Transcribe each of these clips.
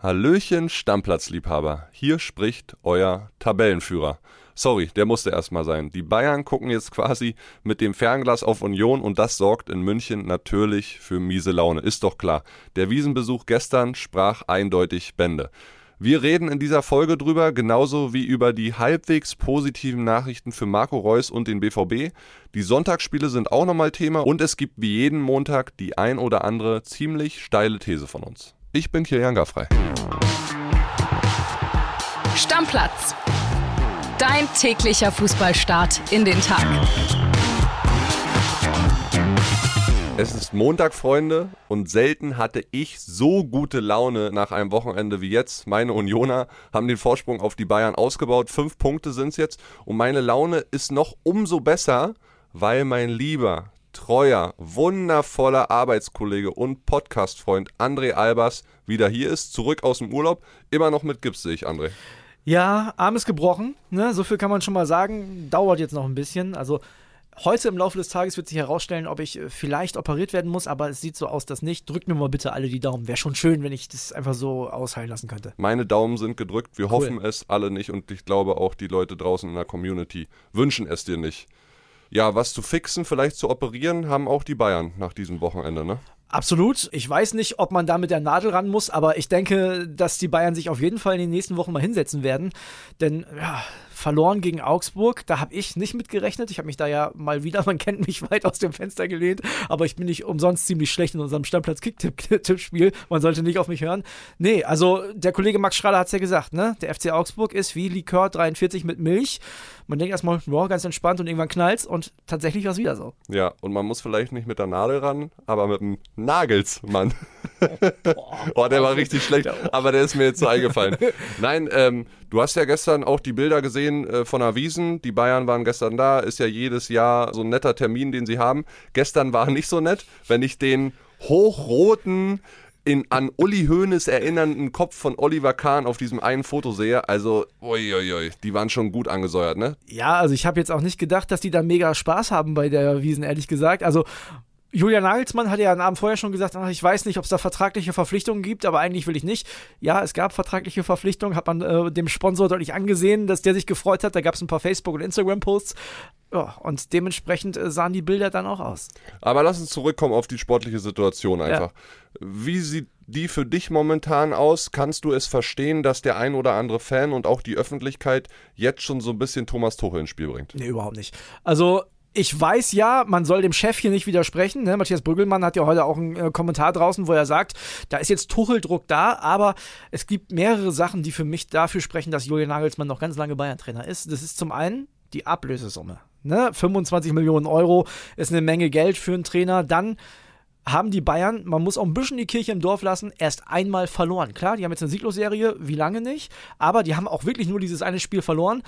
Hallöchen, Stammplatzliebhaber. Hier spricht euer Tabellenführer. Sorry, der musste erstmal sein. Die Bayern gucken jetzt quasi mit dem Fernglas auf Union und das sorgt in München natürlich für miese Laune. Ist doch klar. Der Wiesenbesuch gestern sprach eindeutig Bände. Wir reden in dieser Folge drüber, genauso wie über die halbwegs positiven Nachrichten für Marco Reus und den BVB. Die Sonntagsspiele sind auch nochmal Thema und es gibt wie jeden Montag die ein oder andere ziemlich steile These von uns. Ich bin Kilian Gaffrey. Stammplatz. Dein täglicher Fußballstart in den Tag. Es ist Montag, Freunde, und selten hatte ich so gute Laune nach einem Wochenende wie jetzt. Meine Unioner haben den Vorsprung auf die Bayern ausgebaut. Fünf Punkte sind es jetzt. Und meine Laune ist noch umso besser, weil mein lieber, treuer, wundervoller Arbeitskollege und Podcastfreund André Albers wieder hier ist, zurück aus dem Urlaub. Immer noch mit Gips sehe ich, André. Ja, Arm ist gebrochen, ne? so viel kann man schon mal sagen. Dauert jetzt noch ein bisschen. Also heute im Laufe des Tages wird sich herausstellen, ob ich äh, vielleicht operiert werden muss, aber es sieht so aus, dass nicht. Drückt mir mal bitte alle die Daumen. Wäre schon schön, wenn ich das einfach so ausheilen lassen könnte. Meine Daumen sind gedrückt. Wir cool. hoffen es alle nicht und ich glaube auch die Leute draußen in der Community wünschen es dir nicht ja, was zu fixen, vielleicht zu operieren, haben auch die Bayern nach diesem Wochenende, ne? Absolut. Ich weiß nicht, ob man da mit der Nadel ran muss, aber ich denke, dass die Bayern sich auf jeden Fall in den nächsten Wochen mal hinsetzen werden. Denn ja, verloren gegen Augsburg. Da habe ich nicht mit gerechnet. Ich habe mich da ja mal wieder, man kennt mich, weit aus dem Fenster gelehnt. Aber ich bin nicht umsonst ziemlich schlecht in unserem Stammplatz Kick-Tippspiel. Man sollte nicht auf mich hören. Nee, also der Kollege Max Schraller hat es ja gesagt, ne? Der FC Augsburg ist wie Likör 43 mit Milch. Man denkt erstmal, wow, ganz entspannt und irgendwann knallt's und tatsächlich war es wieder so. Ja, und man muss vielleicht nicht mit der Nadel ran, aber mit dem Nagelsmann. Boah, der war richtig schlecht, aber der ist mir jetzt so eingefallen. Nein, ähm, du hast ja gestern auch die Bilder gesehen äh, von der Wiesen. Die Bayern waren gestern da, ist ja jedes Jahr so ein netter Termin, den sie haben. Gestern war nicht so nett, wenn ich den hochroten in, an Uli Hoeneß erinnernden Kopf von Oliver Kahn auf diesem einen Foto sehe, also uiuiui, die waren schon gut angesäuert, ne? Ja, also ich habe jetzt auch nicht gedacht, dass die da mega Spaß haben bei der Wiesen, ehrlich gesagt. Also Julian Nagelsmann hatte ja einen Abend vorher schon gesagt, ach, ich weiß nicht, ob es da vertragliche Verpflichtungen gibt, aber eigentlich will ich nicht. Ja, es gab vertragliche Verpflichtungen, hat man äh, dem Sponsor deutlich angesehen, dass der sich gefreut hat. Da gab es ein paar Facebook- und Instagram-Posts. Ja, und dementsprechend äh, sahen die Bilder dann auch aus. Aber lass uns zurückkommen auf die sportliche Situation einfach. Ja. Wie sieht die für dich momentan aus? Kannst du es verstehen, dass der ein oder andere Fan und auch die Öffentlichkeit jetzt schon so ein bisschen Thomas Tuchel ins Spiel bringt? Nee, überhaupt nicht. Also ich weiß ja, man soll dem Chef hier nicht widersprechen. Ne? Matthias Brüggelmann hat ja heute auch einen äh, Kommentar draußen, wo er sagt, da ist jetzt Tucheldruck da, aber es gibt mehrere Sachen, die für mich dafür sprechen, dass Julian Nagelsmann noch ganz lange Bayern-Trainer ist. Das ist zum einen die Ablösesumme. Ne? 25 Millionen Euro ist eine Menge Geld für einen Trainer. Dann haben die Bayern, man muss auch ein bisschen die Kirche im Dorf lassen, erst einmal verloren. Klar, die haben jetzt eine Sieglosserie, wie lange nicht, aber die haben auch wirklich nur dieses eine Spiel verloren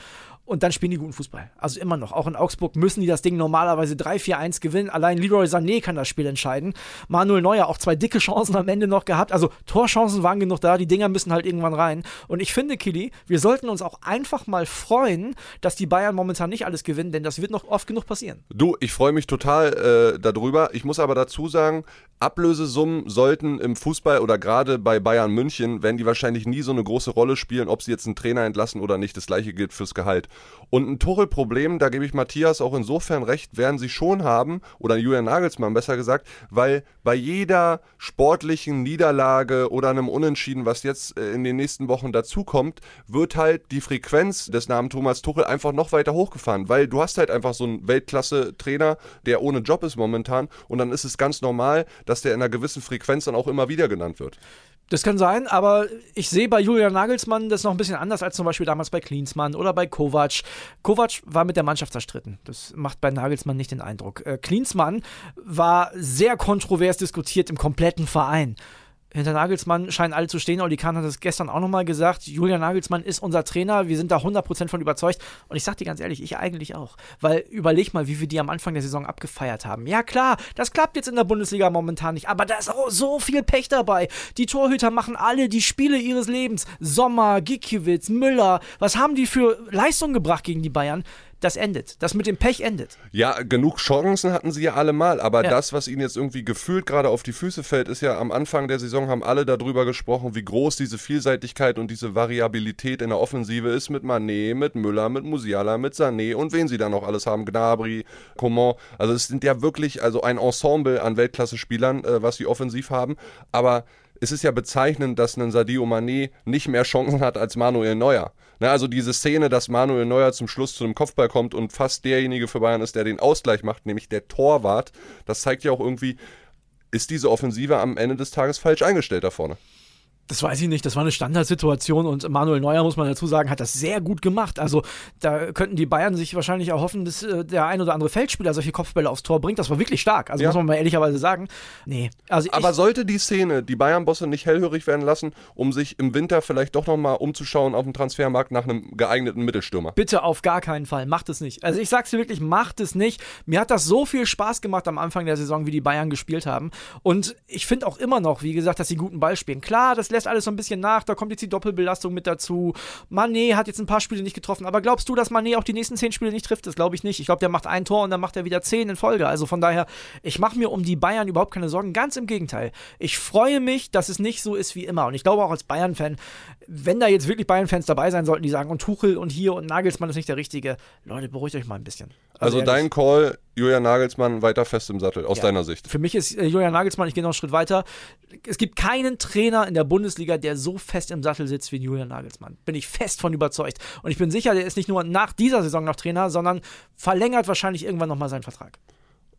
und dann spielen die guten Fußball. Also immer noch. Auch in Augsburg müssen die das Ding normalerweise 3-4-1 gewinnen. Allein Leroy Sané kann das Spiel entscheiden. Manuel Neuer auch zwei dicke Chancen am Ende noch gehabt. Also Torchancen waren genug da. Die Dinger müssen halt irgendwann rein. Und ich finde, Kili, wir sollten uns auch einfach mal freuen, dass die Bayern momentan nicht alles gewinnen, denn das wird noch oft genug passieren. Du, ich freue mich total äh, darüber. Ich muss aber dazu sagen, Ablösesummen sollten im Fußball oder gerade bei Bayern München, werden die wahrscheinlich nie so eine große Rolle spielen, ob sie jetzt einen Trainer entlassen oder nicht. Das gleiche gilt fürs Gehalt. Und ein Tuchel-Problem, da gebe ich Matthias auch insofern recht, werden sie schon haben, oder Julian Nagelsmann besser gesagt, weil bei jeder sportlichen Niederlage oder einem Unentschieden, was jetzt äh, in den nächsten Wochen dazukommt, wird halt die Frequenz des Namen Thomas Tuchel einfach noch weiter hochgefahren, weil du hast halt einfach so einen Weltklasse-Trainer, der ohne Job ist momentan und dann ist es ganz normal, dass der in einer gewissen Frequenz dann auch immer wieder genannt wird. Das kann sein, aber ich sehe bei Julian Nagelsmann das noch ein bisschen anders als zum Beispiel damals bei Klinsmann oder bei Kovac. Kovac war mit der Mannschaft zerstritten. Das macht bei Nagelsmann nicht den Eindruck. Äh, Klinsmann war sehr kontrovers diskutiert im kompletten Verein hinter Nagelsmann scheinen alle zu stehen. Oli Kahn hat es gestern auch nochmal gesagt. Julian Nagelsmann ist unser Trainer. Wir sind da 100% von überzeugt. Und ich sag dir ganz ehrlich, ich eigentlich auch. Weil überleg mal, wie wir die am Anfang der Saison abgefeiert haben. Ja klar, das klappt jetzt in der Bundesliga momentan nicht. Aber da ist auch so viel Pech dabei. Die Torhüter machen alle die Spiele ihres Lebens. Sommer, Gikiewicz, Müller. Was haben die für Leistung gebracht gegen die Bayern? Das endet. Das mit dem Pech endet. Ja, genug Chancen hatten sie ja alle mal, aber ja. das, was ihnen jetzt irgendwie gefühlt gerade auf die Füße fällt, ist ja am Anfang der Saison haben alle darüber gesprochen, wie groß diese Vielseitigkeit und diese Variabilität in der Offensive ist mit Manet, mit Müller, mit Musiala, mit Sané und wen sie da noch alles haben, Gnabry, Coman. Also es sind ja wirklich also ein Ensemble an Weltklasse-Spielern, äh, was sie offensiv haben, aber es ist ja bezeichnend, dass ein Sadio Mané nicht mehr Chancen hat als Manuel Neuer. Ne, also diese Szene, dass Manuel Neuer zum Schluss zu einem Kopfball kommt und fast derjenige für Bayern ist, der den Ausgleich macht, nämlich der Torwart, das zeigt ja auch irgendwie, ist diese Offensive am Ende des Tages falsch eingestellt da vorne. Das weiß ich nicht, das war eine Standardsituation und Manuel Neuer, muss man dazu sagen, hat das sehr gut gemacht. Also da könnten die Bayern sich wahrscheinlich erhoffen, dass äh, der ein oder andere Feldspieler solche Kopfbälle aufs Tor bringt. Das war wirklich stark, also ja. muss man mal ehrlicherweise sagen. Nee. Also Aber sollte die Szene die Bayern-Bosse nicht hellhörig werden lassen, um sich im Winter vielleicht doch nochmal umzuschauen auf dem Transfermarkt nach einem geeigneten Mittelstürmer? Bitte auf gar keinen Fall, macht es nicht. Also ich sag's dir wirklich, macht es nicht. Mir hat das so viel Spaß gemacht am Anfang der Saison, wie die Bayern gespielt haben. Und ich finde auch immer noch, wie gesagt, dass sie guten Ball spielen. Klar, das lässt lässt alles so ein bisschen nach, da kommt jetzt die Doppelbelastung mit dazu. Manet hat jetzt ein paar Spiele nicht getroffen, aber glaubst du, dass Manet auch die nächsten zehn Spiele nicht trifft? Das glaube ich nicht. Ich glaube, der macht ein Tor und dann macht er wieder zehn in Folge. Also von daher, ich mache mir um die Bayern überhaupt keine Sorgen. Ganz im Gegenteil. Ich freue mich, dass es nicht so ist wie immer. Und ich glaube auch als Bayern-Fan, wenn da jetzt wirklich Bayern-Fans dabei sein sollten, die sagen, und Tuchel und hier und Nagelsmann ist nicht der Richtige, Leute, beruhigt euch mal ein bisschen. Also, also dein Call, Julian Nagelsmann weiter fest im Sattel, aus ja. deiner Sicht. Für mich ist äh, Julian Nagelsmann, ich gehe noch einen Schritt weiter. Es gibt keinen Trainer in der Bundesliga, der so fest im Sattel sitzt wie Julian Nagelsmann. Bin ich fest von überzeugt. Und ich bin sicher, der ist nicht nur nach dieser Saison noch Trainer, sondern verlängert wahrscheinlich irgendwann nochmal seinen Vertrag.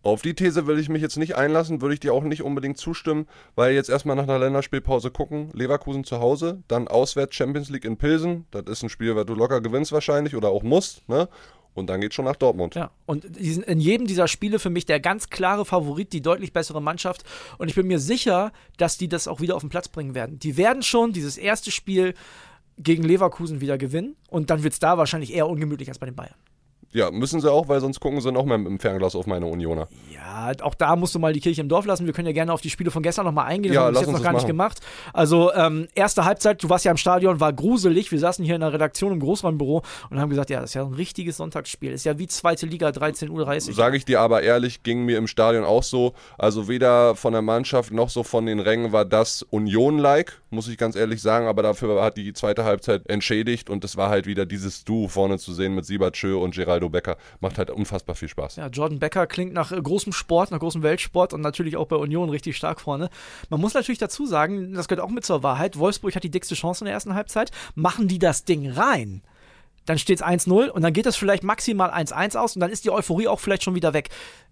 Auf die These will ich mich jetzt nicht einlassen, würde ich dir auch nicht unbedingt zustimmen, weil jetzt erstmal nach einer Länderspielpause gucken. Leverkusen zu Hause, dann auswärts Champions League in Pilsen. Das ist ein Spiel, was du locker gewinnst wahrscheinlich oder auch musst. Ne? Und dann geht schon nach Dortmund. Ja, und in jedem dieser Spiele für mich der ganz klare Favorit, die deutlich bessere Mannschaft. Und ich bin mir sicher, dass die das auch wieder auf den Platz bringen werden. Die werden schon dieses erste Spiel gegen Leverkusen wieder gewinnen. Und dann wird es da wahrscheinlich eher ungemütlich als bei den Bayern. Ja, müssen sie auch, weil sonst gucken sie noch mal im Fernglas auf meine Unioner. Ja, auch da musst du mal die Kirche im Dorf lassen. Wir können ja gerne auf die Spiele von gestern nochmal eingehen. Das ja, haben wir bis jetzt noch gar nicht gemacht. Also, ähm, erste Halbzeit, du warst ja im Stadion, war gruselig. Wir saßen hier in der Redaktion im Großraumbüro und haben gesagt, ja, das ist ja ein richtiges Sonntagsspiel. Ist ja wie zweite Liga, 13.30 Uhr. Sage ich dir aber ehrlich, ging mir im Stadion auch so. Also weder von der Mannschaft noch so von den Rängen war das Union-like, muss ich ganz ehrlich sagen. Aber dafür hat die zweite Halbzeit entschädigt und es war halt wieder dieses Du vorne zu sehen mit Siebertschö und Gerald Geraldo Becker. Macht halt unfassbar viel Spaß. Ja, Jordan Becker klingt nach äh, großem Sport, nach großem Weltsport und natürlich auch bei Union richtig stark vorne. Man muss natürlich dazu sagen, das gehört auch mit zur Wahrheit, Wolfsburg hat die dickste Chance in der ersten Halbzeit. Machen die das Ding rein, dann steht es 1-0 und dann geht es vielleicht maximal 1-1 aus und dann ist die Euphorie auch vielleicht schon wieder weg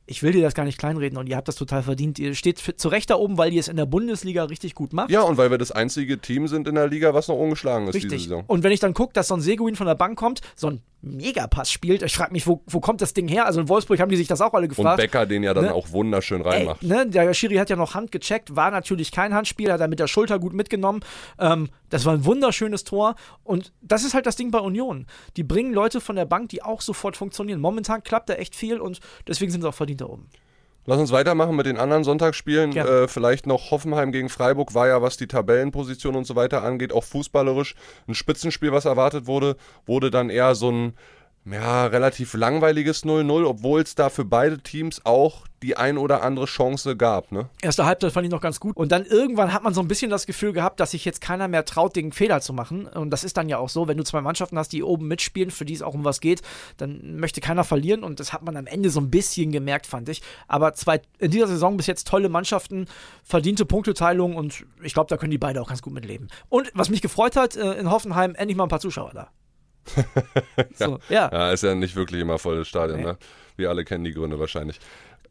ich will dir das gar nicht kleinreden und ihr habt das total verdient. Ihr steht zu Recht da oben, weil ihr es in der Bundesliga richtig gut macht. Ja, und weil wir das einzige Team sind in der Liga, was noch ungeschlagen ist richtig. diese Saison. Und wenn ich dann gucke, dass so ein Seguin von der Bank kommt, so ein Megapass spielt, ich frage mich, wo, wo kommt das Ding her? Also in Wolfsburg haben die sich das auch alle gefragt. Und Becker den ja dann ne? auch wunderschön reinmacht. Ey, ne? Der Schiri hat ja noch Hand gecheckt, war natürlich kein Handspiel, hat er mit der Schulter gut mitgenommen. Ähm, das war ein wunderschönes Tor und das ist halt das Ding bei Union. Die bringen Leute von der Bank, die auch sofort funktionieren. Momentan klappt da echt viel und deswegen sind sie auch verdient da oben. Lass uns weitermachen mit den anderen Sonntagsspielen. Äh, vielleicht noch Hoffenheim gegen Freiburg war ja, was die Tabellenposition und so weiter angeht, auch fußballerisch ein Spitzenspiel, was erwartet wurde. Wurde dann eher so ein ja, relativ langweiliges 0-0, obwohl es da für beide Teams auch die ein oder andere Chance gab. Ne? Erste Halbzeit fand ich noch ganz gut. Und dann irgendwann hat man so ein bisschen das Gefühl gehabt, dass sich jetzt keiner mehr traut, den Fehler zu machen. Und das ist dann ja auch so, wenn du zwei Mannschaften hast, die oben mitspielen, für die es auch um was geht, dann möchte keiner verlieren. Und das hat man am Ende so ein bisschen gemerkt, fand ich. Aber zwei, in dieser Saison bis jetzt tolle Mannschaften, verdiente Punkteteilung und ich glaube, da können die beide auch ganz gut mitleben. Und was mich gefreut hat, äh, in Hoffenheim endlich mal ein paar Zuschauer da. so, ja. ja. ist ja nicht wirklich immer volles Stadion, nee. ne? Wir alle kennen die Gründe wahrscheinlich.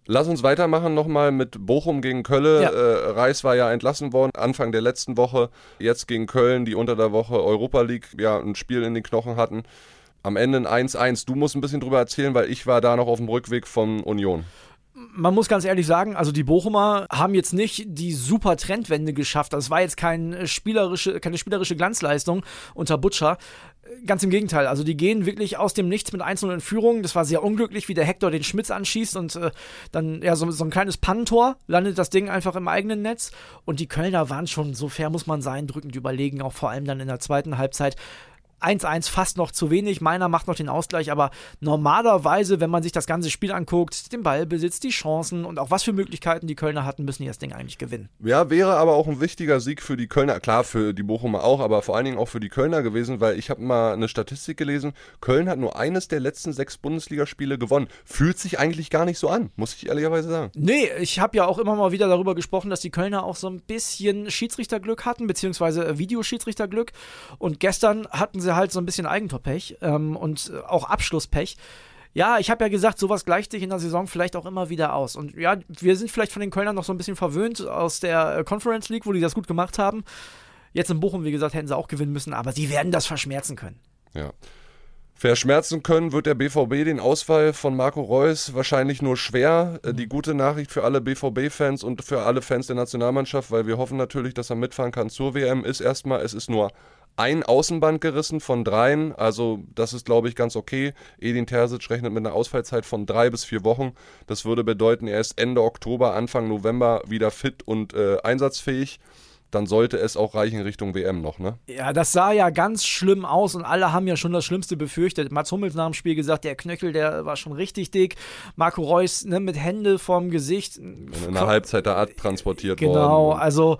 Lass uns weitermachen nochmal mit Bochum gegen Köln. Ja. Äh, Reis war ja entlassen worden Anfang der letzten Woche. Jetzt gegen Köln, die unter der Woche Europa League ja ein Spiel in den Knochen hatten. Am Ende ein 1-1. Du musst ein bisschen drüber erzählen, weil ich war da noch auf dem Rückweg von Union man muss ganz ehrlich sagen, also die Bochumer haben jetzt nicht die super Trendwende geschafft. Das war jetzt kein spielerische, keine spielerische Glanzleistung unter Butcher. Ganz im Gegenteil, also die gehen wirklich aus dem Nichts mit 1 in Führung. Das war sehr unglücklich, wie der Hector den Schmitz anschießt und äh, dann ja so, so ein kleines Pannentor landet das Ding einfach im eigenen Netz. Und die Kölner waren schon, so fair muss man sein, drückend überlegen, auch vor allem dann in der zweiten Halbzeit 1-1 fast noch zu wenig. Meiner macht noch den Ausgleich, aber normalerweise, wenn man sich das ganze Spiel anguckt, den Ballbesitz, die Chancen und auch was für Möglichkeiten die Kölner hatten, müssen die das Ding eigentlich gewinnen. Ja, wäre aber auch ein wichtiger Sieg für die Kölner. Klar, für die Bochumer auch, aber vor allen Dingen auch für die Kölner gewesen, weil ich habe mal eine Statistik gelesen. Köln hat nur eines der letzten sechs Bundesligaspiele gewonnen. Fühlt sich eigentlich gar nicht so an, muss ich ehrlicherweise sagen. Nee, ich habe ja auch immer mal wieder darüber gesprochen, dass die Kölner auch so ein bisschen Schiedsrichterglück hatten, beziehungsweise Videoschiedsrichterglück. Und gestern hatten sie halt so ein bisschen Eigentorpech ähm, und auch Abschlusspech. Ja, ich habe ja gesagt, sowas gleicht sich in der Saison vielleicht auch immer wieder aus. Und ja, wir sind vielleicht von den Kölnern noch so ein bisschen verwöhnt aus der Conference League, wo die das gut gemacht haben. Jetzt in Bochum, wie gesagt, hätten sie auch gewinnen müssen, aber sie werden das verschmerzen können. Ja. Verschmerzen können wird der BVB den Ausfall von Marco Reus wahrscheinlich nur schwer. Äh, die gute Nachricht für alle BVB-Fans und für alle Fans der Nationalmannschaft, weil wir hoffen natürlich, dass er mitfahren kann zur WM, ist erstmal, es ist nur ein Außenband gerissen von dreien. Also das ist, glaube ich, ganz okay. Edin Terzic rechnet mit einer Ausfallzeit von drei bis vier Wochen. Das würde bedeuten, er ist Ende Oktober, Anfang November wieder fit und äh, einsatzfähig dann sollte es auch reichen Richtung WM noch, ne? Ja, das sah ja ganz schlimm aus und alle haben ja schon das Schlimmste befürchtet. Mats Hummels nach dem Spiel gesagt, der Knöchel, der war schon richtig dick. Marco Reus ne, mit Hände vorm Gesicht. Und in der Halbzeit der Art transportiert genau, worden. Genau, also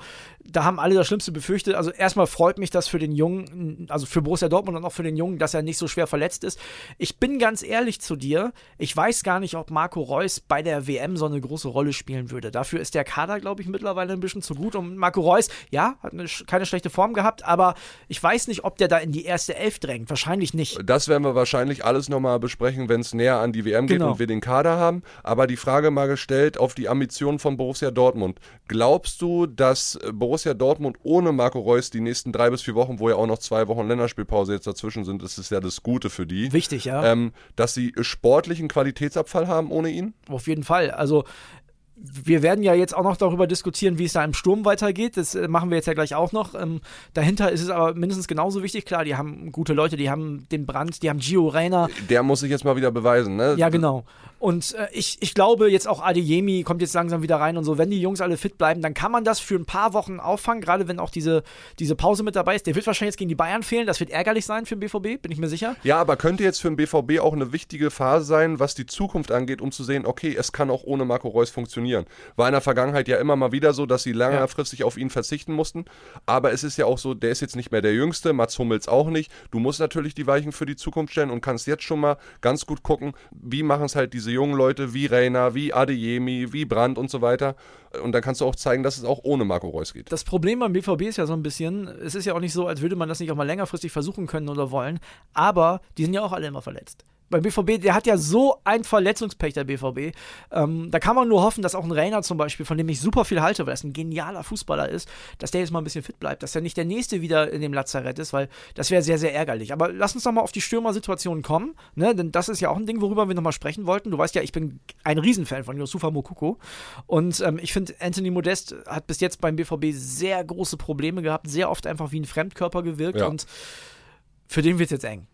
da haben alle das Schlimmste befürchtet. Also erstmal freut mich das für den Jungen, also für Borussia Dortmund und auch für den Jungen, dass er nicht so schwer verletzt ist. Ich bin ganz ehrlich zu dir, ich weiß gar nicht, ob Marco Reus bei der WM so eine große Rolle spielen würde. Dafür ist der Kader, glaube ich, mittlerweile ein bisschen zu gut. Und Marco Reus, ja, hat eine, keine schlechte Form gehabt, aber ich weiß nicht, ob der da in die erste Elf drängt. Wahrscheinlich nicht. Das werden wir wahrscheinlich alles nochmal besprechen, wenn es näher an die WM geht genau. und wir den Kader haben. Aber die Frage mal gestellt auf die Ambitionen von Borussia Dortmund. Glaubst du, dass Borussia Dortmund ohne ohne Marco Reus die nächsten drei bis vier Wochen, wo ja auch noch zwei Wochen Länderspielpause jetzt dazwischen sind, ist es ja das Gute für die. Wichtig, ja. Ähm, dass sie sportlichen Qualitätsabfall haben ohne ihn? Auf jeden Fall. Also wir werden ja jetzt auch noch darüber diskutieren, wie es da im Sturm weitergeht. Das äh, machen wir jetzt ja gleich auch noch. Ähm, dahinter ist es aber mindestens genauso wichtig. Klar, die haben gute Leute, die haben den Brand, die haben Gio Reyna. Der muss sich jetzt mal wieder beweisen, ne? Ja, genau. Und äh, ich, ich glaube, jetzt auch Adeyemi kommt jetzt langsam wieder rein und so. Wenn die Jungs alle fit bleiben, dann kann man das für ein paar Wochen auffangen, gerade wenn auch diese, diese Pause mit dabei ist. Der wird wahrscheinlich jetzt gegen die Bayern fehlen. Das wird ärgerlich sein für den BVB, bin ich mir sicher. Ja, aber könnte jetzt für den BVB auch eine wichtige Phase sein, was die Zukunft angeht, um zu sehen, okay, es kann auch ohne Marco Reus funktionieren. War in der Vergangenheit ja immer mal wieder so, dass sie längerfristig ja. auf ihn verzichten mussten. Aber es ist ja auch so, der ist jetzt nicht mehr der Jüngste, Mats Hummels auch nicht. Du musst natürlich die Weichen für die Zukunft stellen und kannst jetzt schon mal ganz gut gucken, wie machen es halt diese jungen Leute wie Reina, wie Adeyemi, wie Brandt und so weiter. Und dann kannst du auch zeigen, dass es auch ohne Marco Reus geht. Das Problem beim BVB ist ja so ein bisschen, es ist ja auch nicht so, als würde man das nicht auch mal längerfristig versuchen können oder wollen, aber die sind ja auch alle immer verletzt beim BVB, der hat ja so ein Verletzungspech, der BVB. Ähm, da kann man nur hoffen, dass auch ein Rainer zum Beispiel, von dem ich super viel halte, weil er ein genialer Fußballer ist, dass der jetzt mal ein bisschen fit bleibt, dass er nicht der Nächste wieder in dem Lazarett ist, weil das wäre sehr, sehr ärgerlich. Aber lass uns doch mal auf die Stürmersituation kommen, ne? denn das ist ja auch ein Ding, worüber wir nochmal sprechen wollten. Du weißt ja, ich bin ein Riesenfan von Yosufa Mokuko und ähm, ich finde, Anthony Modest hat bis jetzt beim BVB sehr große Probleme gehabt, sehr oft einfach wie ein Fremdkörper gewirkt ja. und für den wird es jetzt eng.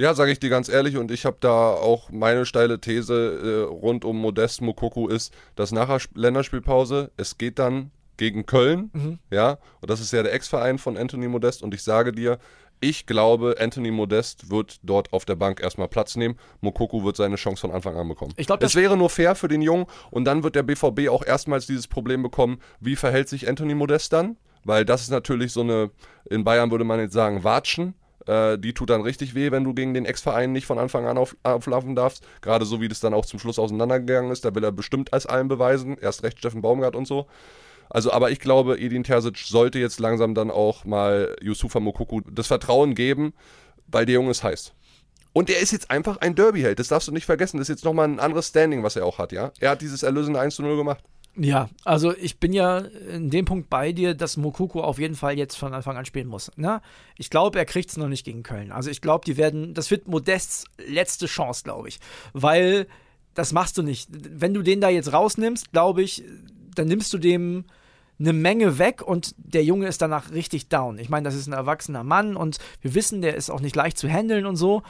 Ja, sage ich dir ganz ehrlich, und ich habe da auch meine steile These äh, rund um Modest Mokoku ist, dass nach der Länderspielpause, es geht dann gegen Köln, mhm. ja, und das ist ja der Ex-Verein von Anthony Modest, und ich sage dir, ich glaube, Anthony Modest wird dort auf der Bank erstmal Platz nehmen. Mokoku wird seine Chance von Anfang an bekommen. Ich glaub, es wäre nur fair für den Jungen und dann wird der BVB auch erstmals dieses Problem bekommen, wie verhält sich Anthony Modest dann? Weil das ist natürlich so eine, in Bayern würde man jetzt sagen, Watschen. Äh, die tut dann richtig weh, wenn du gegen den Ex-Verein nicht von Anfang an auf, auflaufen darfst. Gerade so wie das dann auch zum Schluss auseinandergegangen ist. Da will er bestimmt als allen beweisen. Erst recht Steffen Baumgart und so. Also, aber ich glaube, Edin Terzic sollte jetzt langsam dann auch mal Yusufa Mokuku das Vertrauen geben, weil der Junge ist heiß. Und er ist jetzt einfach ein Derby-Held. Das darfst du nicht vergessen. Das ist jetzt nochmal ein anderes Standing, was er auch hat, ja. Er hat dieses erlösende 1 zu 0 gemacht. Ja, also ich bin ja in dem Punkt bei dir, dass Mokuko auf jeden Fall jetzt von Anfang an spielen muss. Ne? Ich glaube, er kriegt es noch nicht gegen Köln. Also ich glaube, die werden, das wird Modests letzte Chance, glaube ich. Weil das machst du nicht. Wenn du den da jetzt rausnimmst, glaube ich, dann nimmst du dem eine Menge weg und der Junge ist danach richtig down. Ich meine, das ist ein erwachsener Mann und wir wissen, der ist auch nicht leicht zu handeln und so.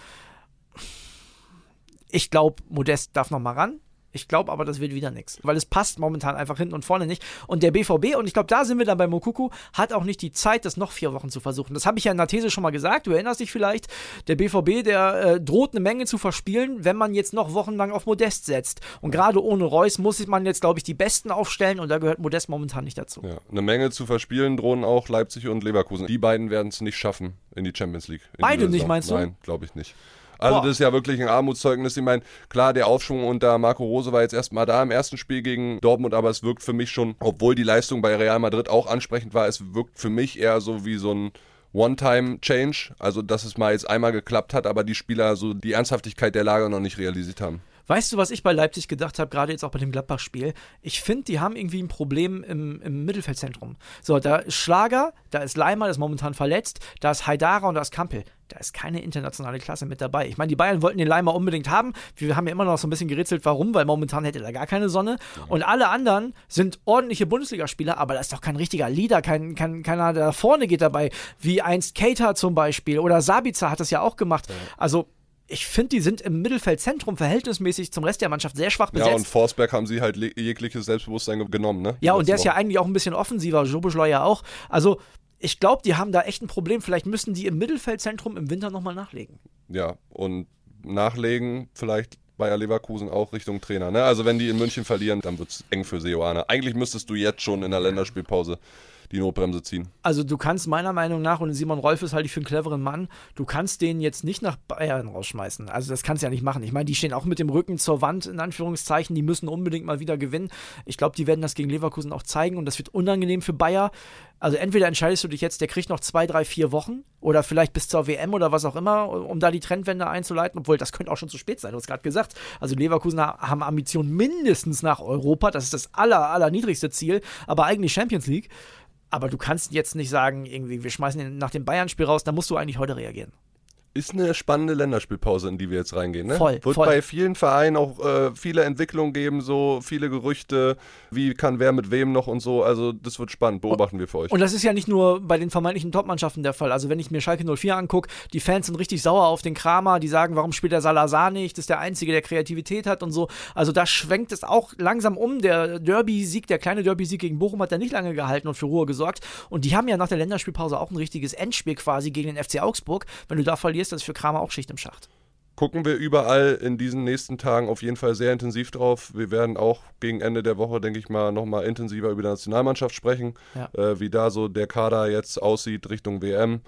Ich glaube, Modest darf noch mal ran Ich glaube aber, das wird wieder nichts, weil es passt momentan einfach hinten und vorne nicht. Und der BVB, und ich glaube, da sind wir dann bei Mokuku, hat auch nicht die Zeit, das noch vier Wochen zu versuchen. Das habe ich ja in der These schon mal gesagt, du erinnerst dich vielleicht. Der BVB, der äh, droht eine Menge zu verspielen, wenn man jetzt noch wochenlang auf Modest setzt. Und gerade ohne Reus muss man jetzt, glaube ich, die Besten aufstellen und da gehört Modest momentan nicht dazu. Ja, eine Menge zu verspielen drohen auch Leipzig und Leverkusen. Die beiden werden es nicht schaffen in die Champions League. Beide nicht, meinst du? Nein, glaube ich nicht. Also Boah. das ist ja wirklich ein Armutszeugnis. Ich meine, klar, der Aufschwung unter Marco Rose war jetzt erstmal da im ersten Spiel gegen Dortmund, aber es wirkt für mich schon, obwohl die Leistung bei Real Madrid auch ansprechend war, es wirkt für mich eher so wie so ein One-Time-Change. Also, dass es mal jetzt einmal geklappt hat, aber die Spieler so die Ernsthaftigkeit der Lage noch nicht realisiert haben. Weißt du, was ich bei Leipzig gedacht habe, gerade jetzt auch bei dem Gladbach-Spiel? Ich finde, die haben irgendwie ein Problem im, im Mittelfeldzentrum. So, da ist Schlager, da ist Leimer, der ist momentan verletzt, da ist Haidara und da ist Kampel. Da ist keine internationale Klasse mit dabei. Ich meine, die Bayern wollten den Leimer unbedingt haben. Wir haben ja immer noch so ein bisschen gerätselt, warum, weil momentan hätte er gar keine Sonne. Und alle anderen sind ordentliche Bundesligaspieler, aber da ist doch kein richtiger Leader, kein, kein, keiner, der da vorne geht dabei, wie einst Keita zum Beispiel oder Sabitzer hat das ja auch gemacht. Also ich finde, die sind im Mittelfeldzentrum verhältnismäßig zum Rest der Mannschaft sehr schwach besetzt. Ja, und Forsberg haben sie halt jegliches Selbstbewusstsein genommen, ne? Ja, und der ist ja eigentlich auch ein bisschen offensiver, Jobeschleu ja auch. Also, ich glaube, die haben da echt ein Problem. Vielleicht müssen die im Mittelfeldzentrum im Winter nochmal nachlegen. Ja, und nachlegen vielleicht Bayer Leverkusen auch Richtung Trainer. Ne? Also wenn die in München verlieren, dann wird es eng für Seoane. Eigentlich müsstest du jetzt schon in der Länderspielpause die Notbremse ziehen. Also du kannst meiner Meinung nach, und Simon Rolf ist halt ich für einen cleveren Mann, du kannst den jetzt nicht nach Bayern rausschmeißen. Also das kannst du ja nicht machen. Ich meine, die stehen auch mit dem Rücken zur Wand, in Anführungszeichen, die müssen unbedingt mal wieder gewinnen. Ich glaube, die werden das gegen Leverkusen auch zeigen und das wird unangenehm für Bayer. Also entweder entscheidest du dich jetzt, der kriegt noch zwei, drei, vier Wochen oder vielleicht bis zur WM oder was auch immer, um da die Trendwende einzuleiten, obwohl das könnte auch schon zu spät sein, du hast gerade gesagt. Also Leverkusen haben Ambitionen mindestens nach Europa, das ist das aller, aller niedrigste Ziel, aber eigentlich Champions League. Aber du kannst jetzt nicht sagen, irgendwie, wir schmeißen ihn nach dem Bayern-Spiel raus, da musst du eigentlich heute reagieren ist eine spannende Länderspielpause, in die wir jetzt reingehen. Ne? Voll. Wird voll. bei vielen Vereinen auch äh, viele Entwicklungen geben, so viele Gerüchte, wie kann wer mit wem noch und so. Also das wird spannend, beobachten wir für euch. Und das ist ja nicht nur bei den vermeintlichen Top-Mannschaften der Fall. Also wenn ich mir Schalke 04 angucke, die Fans sind richtig sauer auf den Kramer, die sagen, warum spielt der Salazar nicht? Das ist der Einzige, der Kreativität hat und so. Also da schwenkt es auch langsam um. Der Derby-Sieg, der kleine Derby-Sieg gegen Bochum hat da nicht lange gehalten und für Ruhe gesorgt. Und die haben ja nach der Länderspielpause auch ein richtiges Endspiel quasi gegen den FC Augsburg. Wenn du da verlierst, das ist für Kramer auch Schicht im Schacht. Gucken wir überall in diesen nächsten Tagen auf jeden Fall sehr intensiv drauf. Wir werden auch gegen Ende der Woche, denke ich mal, nochmal intensiver über die Nationalmannschaft sprechen, ja. äh, wie da so der Kader jetzt aussieht Richtung WM.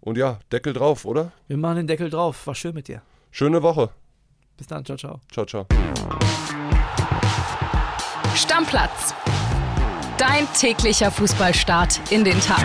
Und ja, Deckel drauf, oder? Wir machen den Deckel drauf. War schön mit dir. Schöne Woche. Bis dann. Ciao, ciao. Ciao, ciao. Stammplatz. Dein täglicher Fußballstart in den Tag.